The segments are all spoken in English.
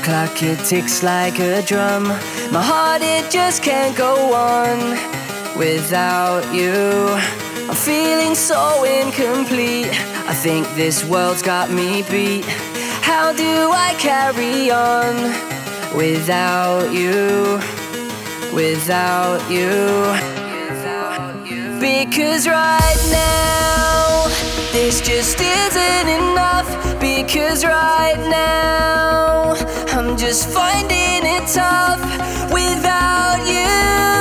The clock it ticks like a drum. My heart it just can't go on without you. I'm feeling so incomplete. I think this world's got me beat. How do I carry on without you? Without you. Because right now, this just isn't enough. Because right now, I'm just finding it tough without you.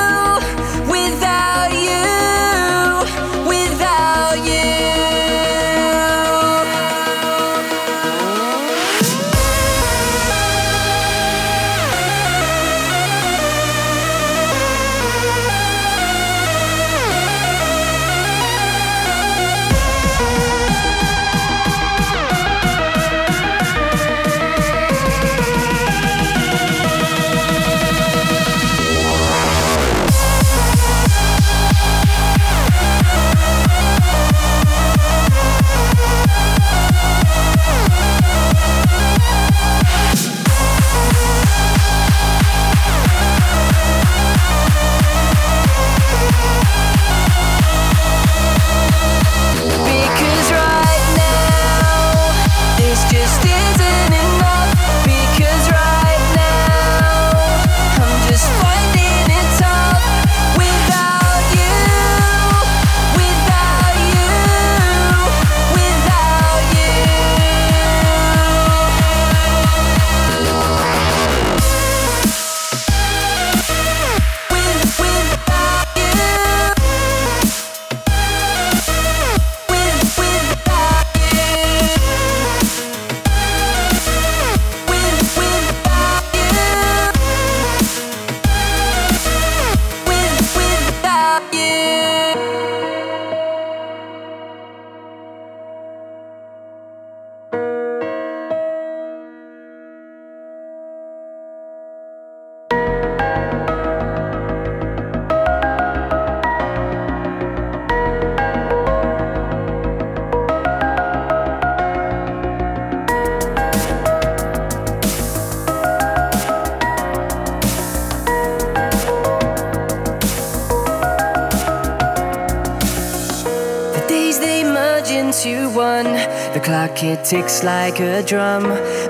Ticks like a drum.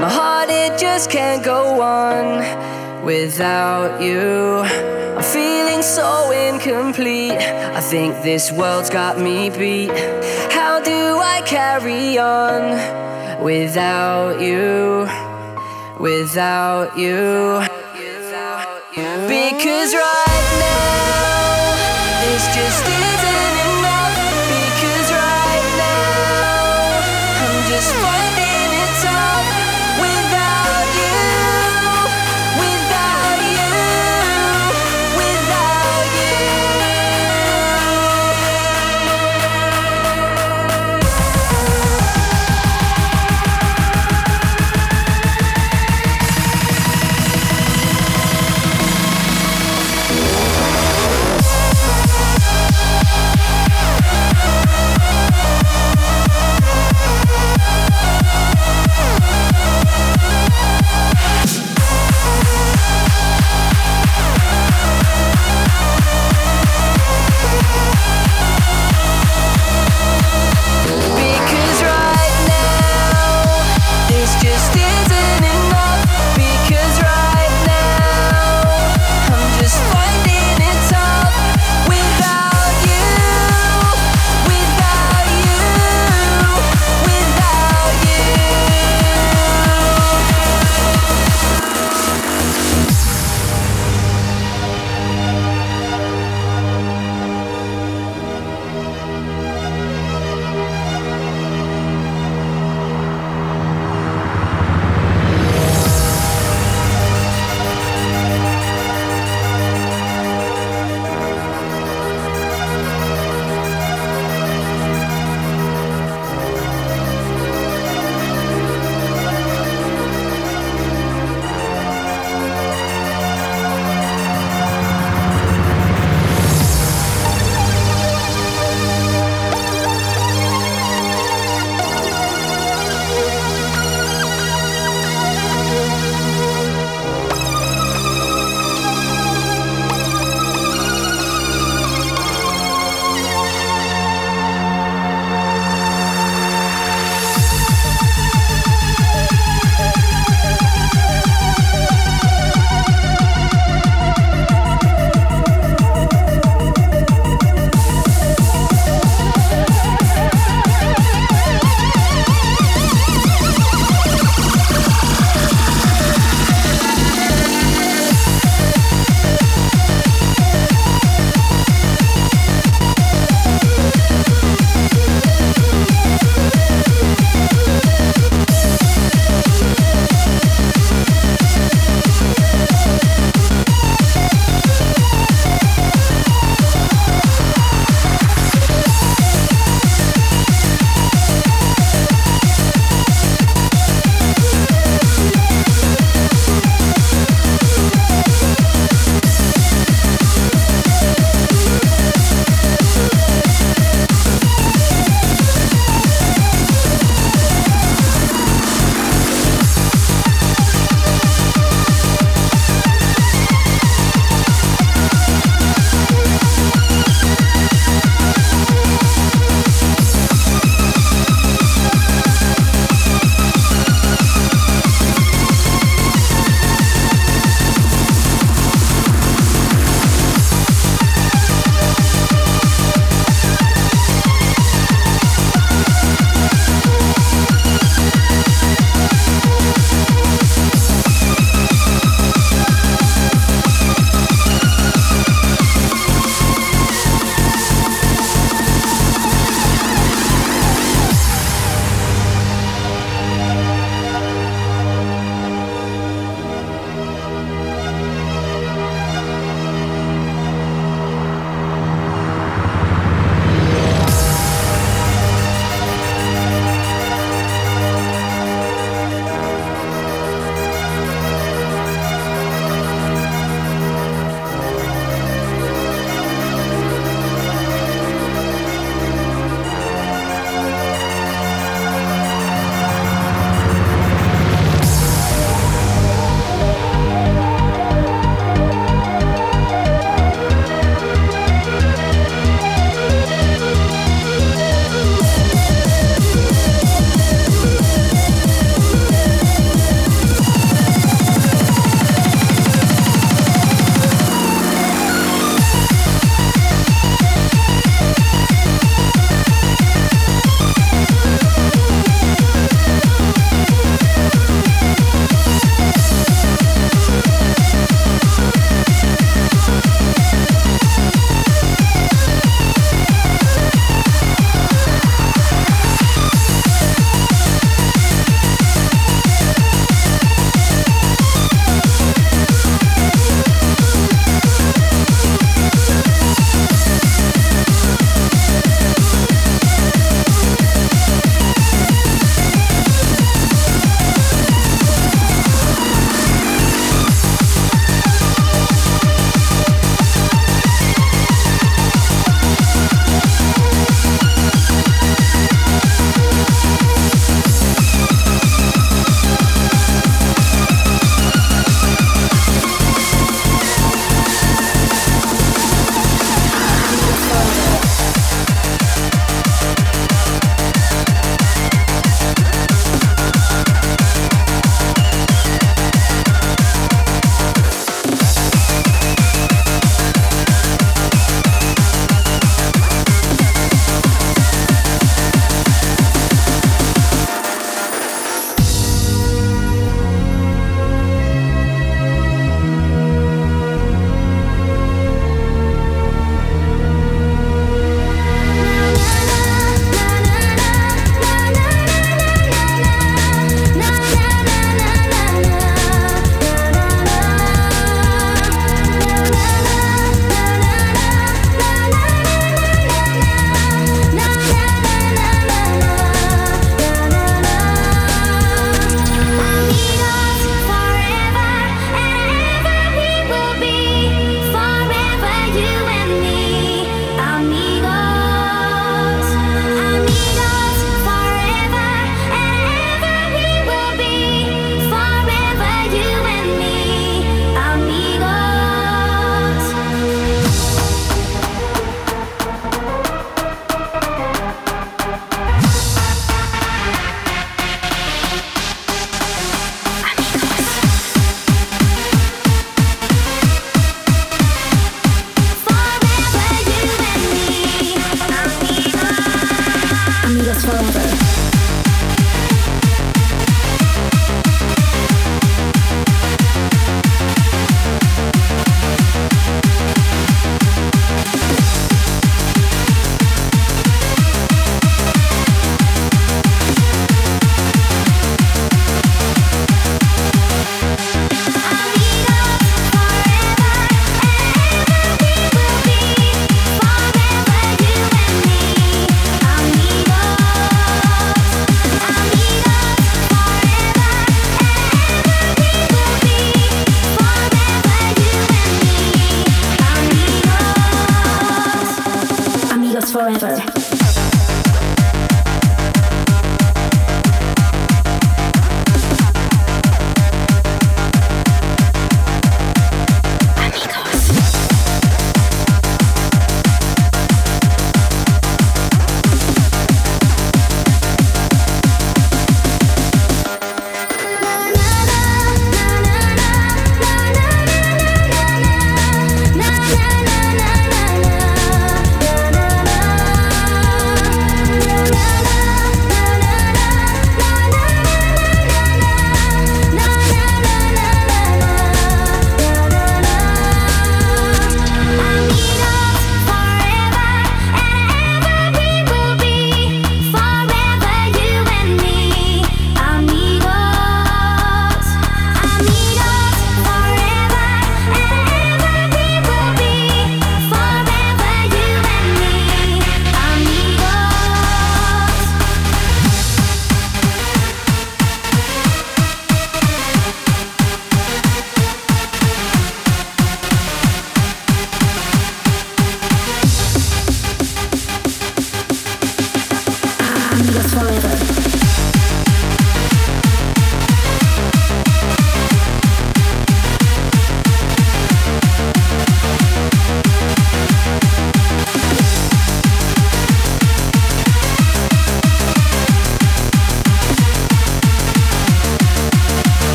My heart it just can't go on without you. I'm feeling so incomplete. I think this world's got me beat. How do I carry on without you? Without you. Because right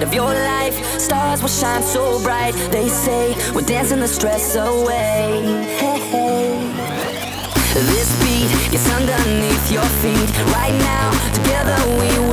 the night of your life. Stars will shine so bright. They say we're dancing the stress away. Hey, hey. This beat gets underneath your feet. Right now, together we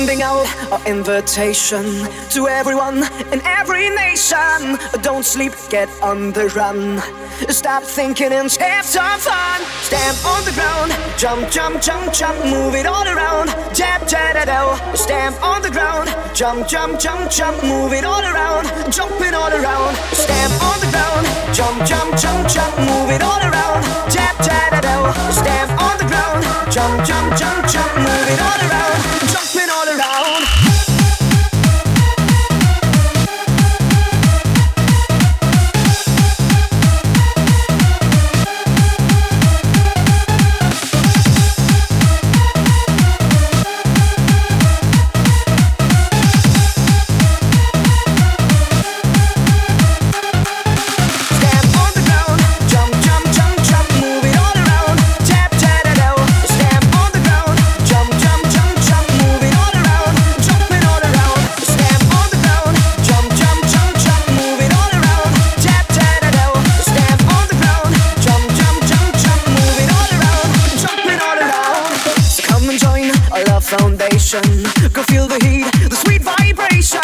sending out our invitation to everyone in every nation. Don't sleep, get on the run. Stop thinking and have some fun. Stamp on the ground, jump, jump, jump, jump, move it all around. Tap, tap, do. Stamp on the ground, jump, jump, jump, jump, move it all around. Jumping all around. Stamp on the ground, jump, jump, jump, jump, move it all around. Tap, tap, do. Stamp on the ground, jump, jump, jump, jump, move it all around. Jumping all around. Stamp Go feel the heat, the sweet vibration.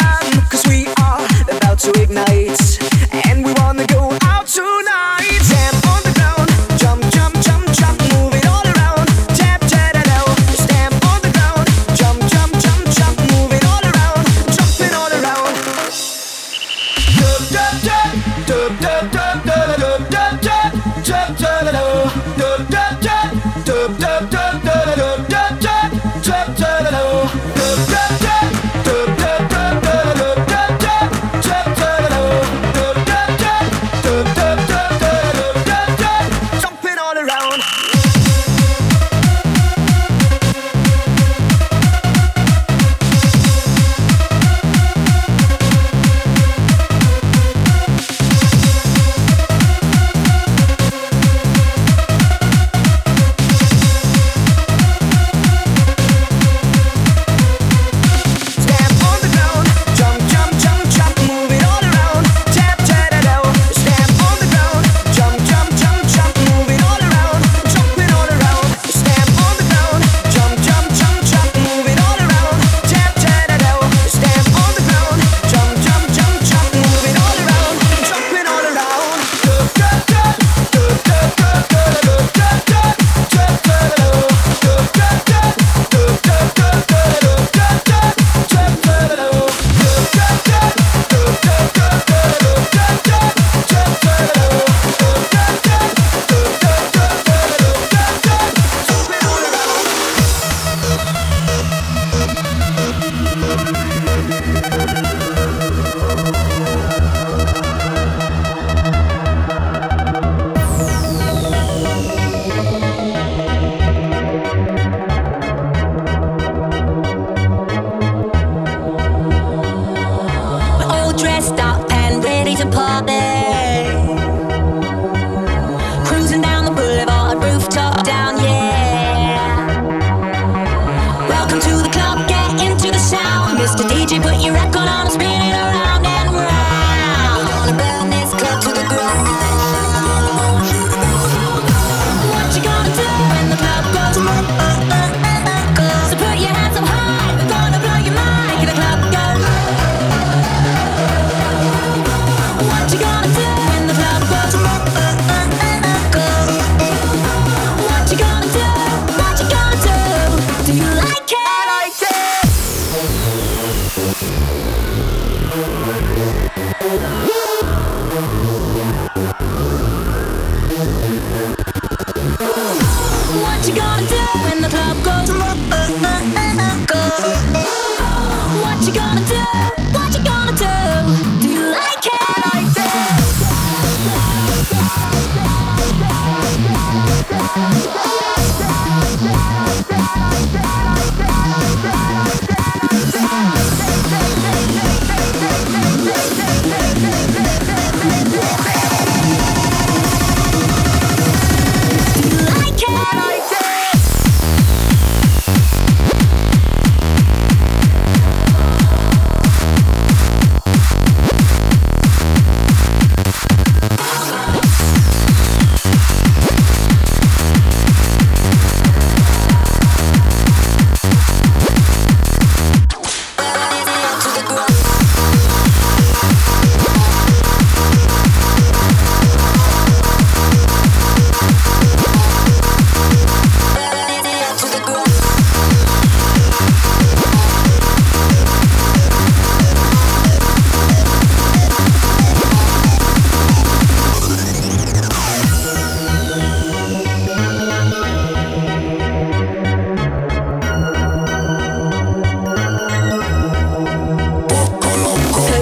Cause we are about to ignite. And we wanna go out tonight. Stamp on the ground, jump, jump, jump, jump, move it all around. Tap, tap, do. Stamp on the ground, jump, jump, jump, jump, move it all around. Jumping all around. You're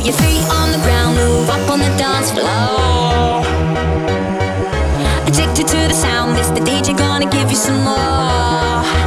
Your feet on the ground, move up on the dance floor. Addicted to the sound, DJ, gonna give you some more.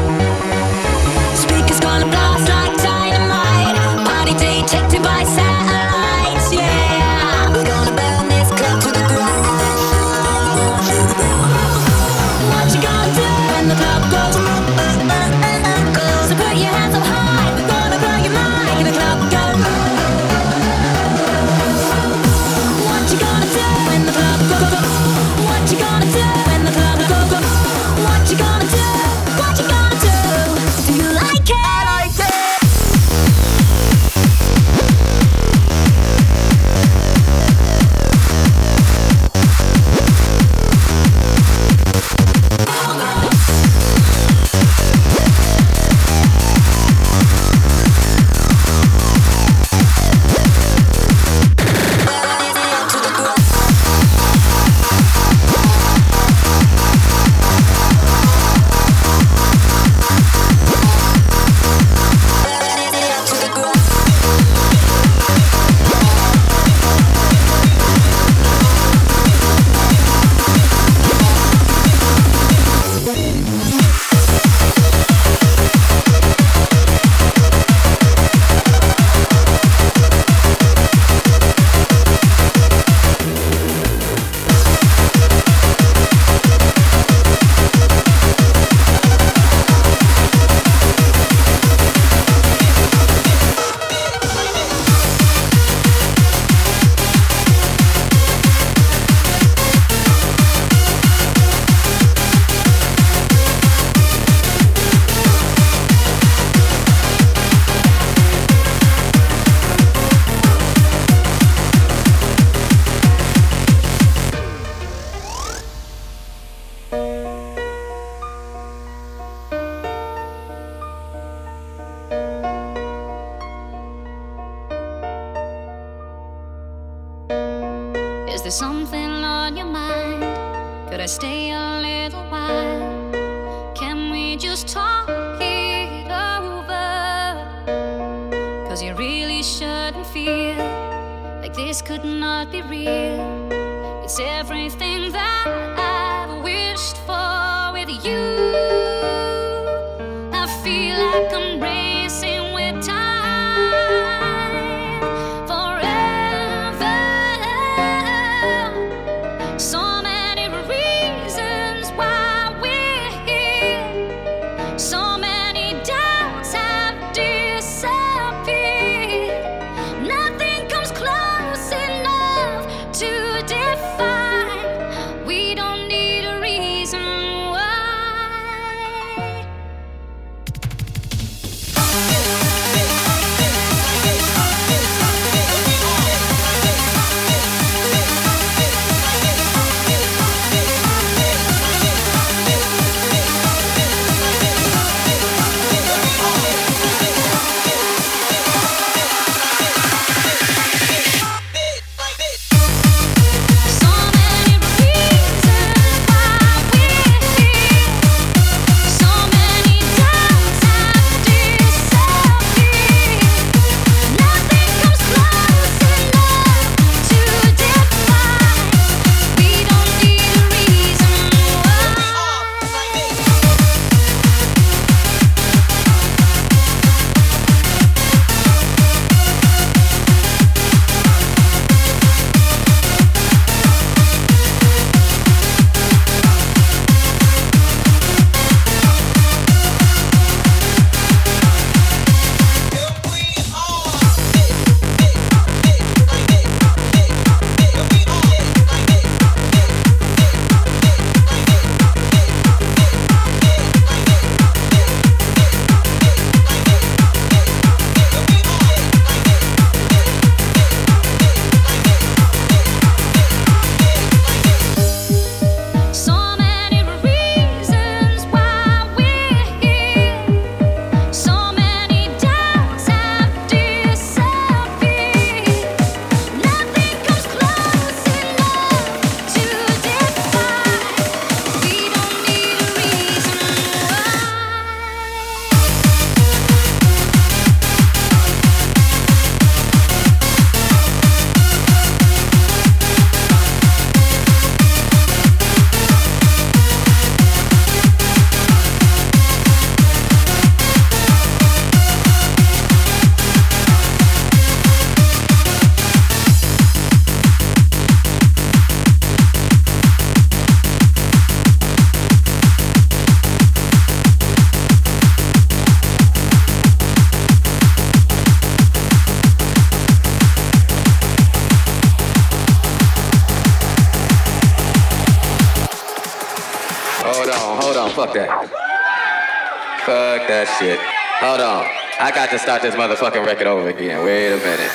I got to start this motherfucking record over again. Wait a minute.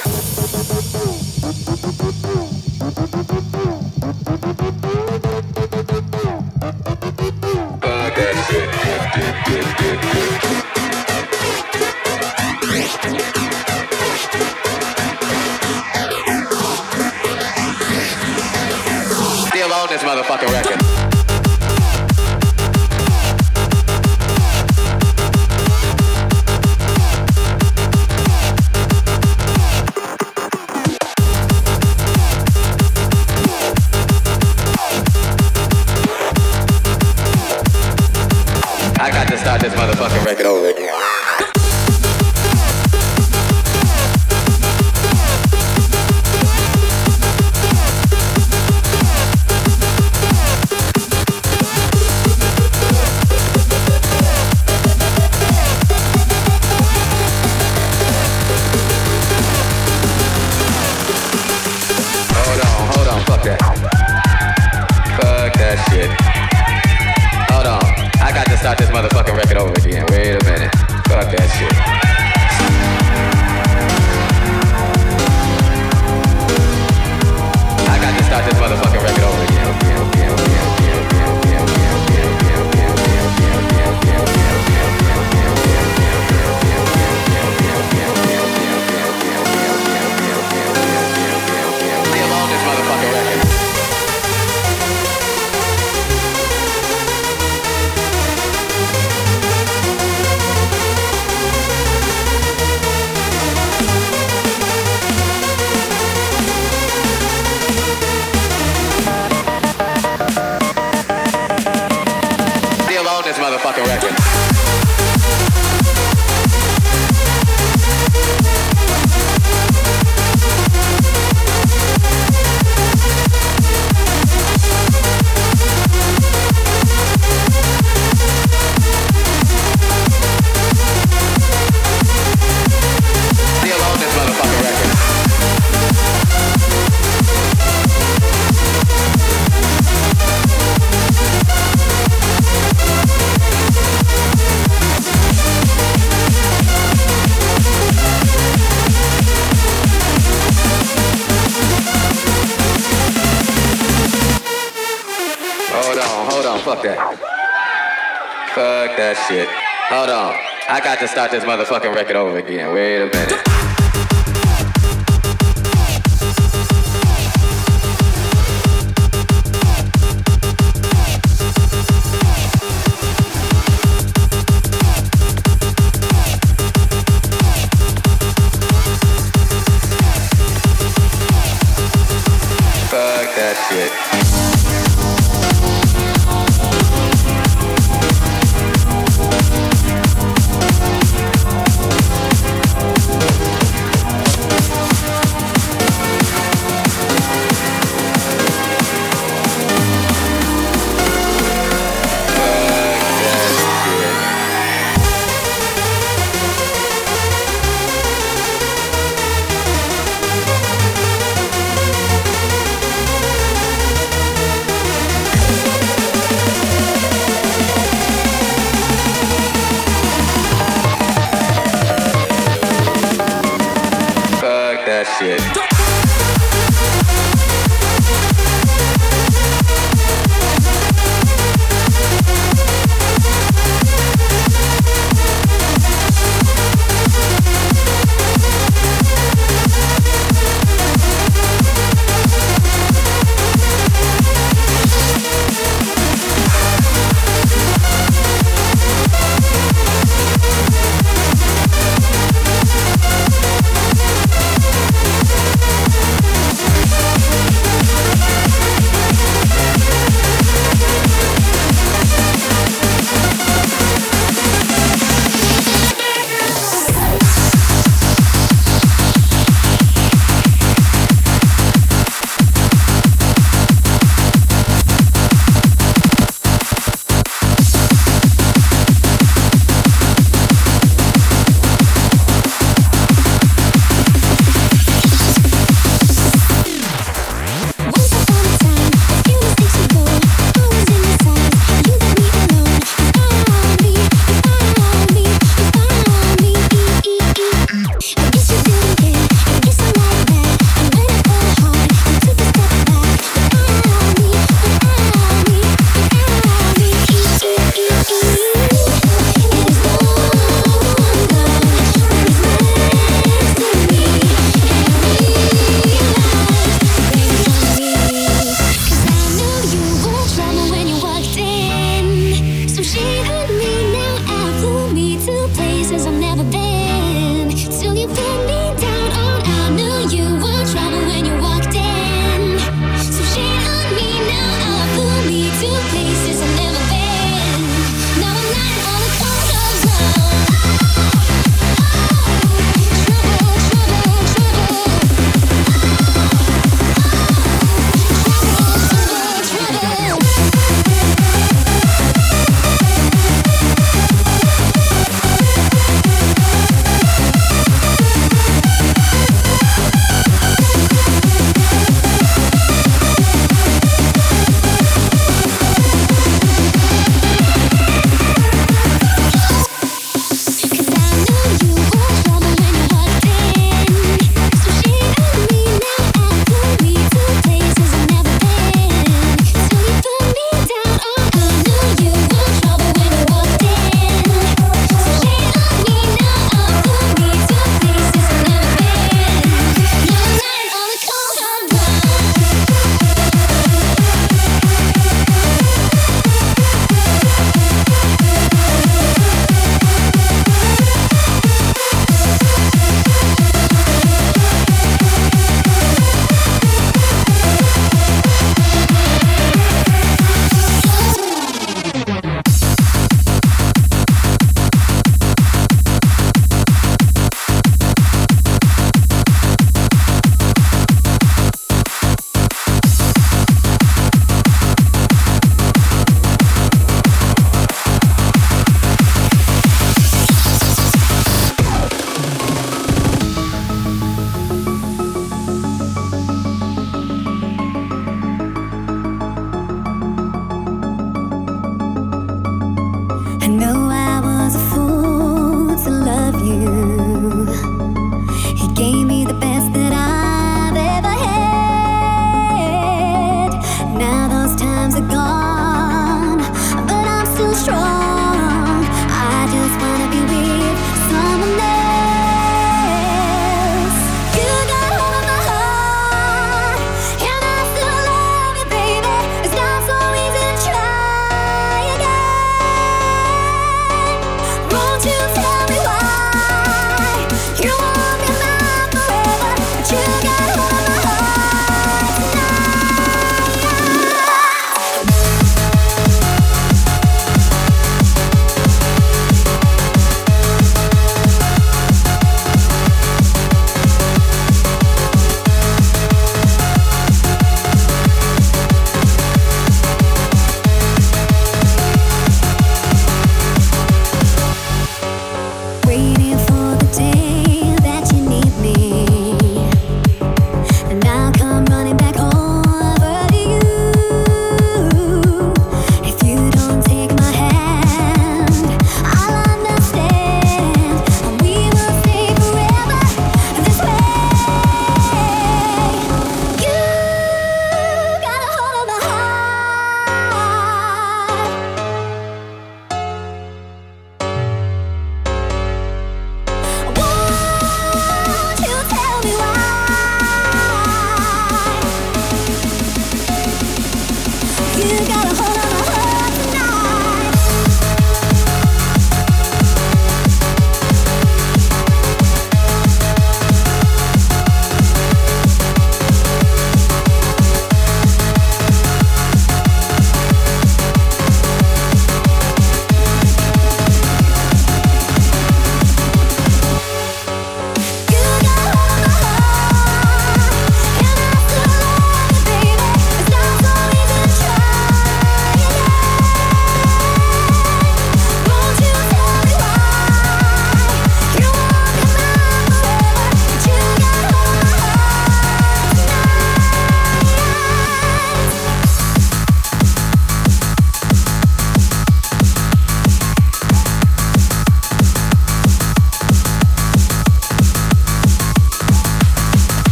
Still on this motherfucking record. to start this motherfucking record over again. Wait a minute.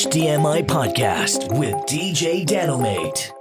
HDMI Podcast with DJ Danomate.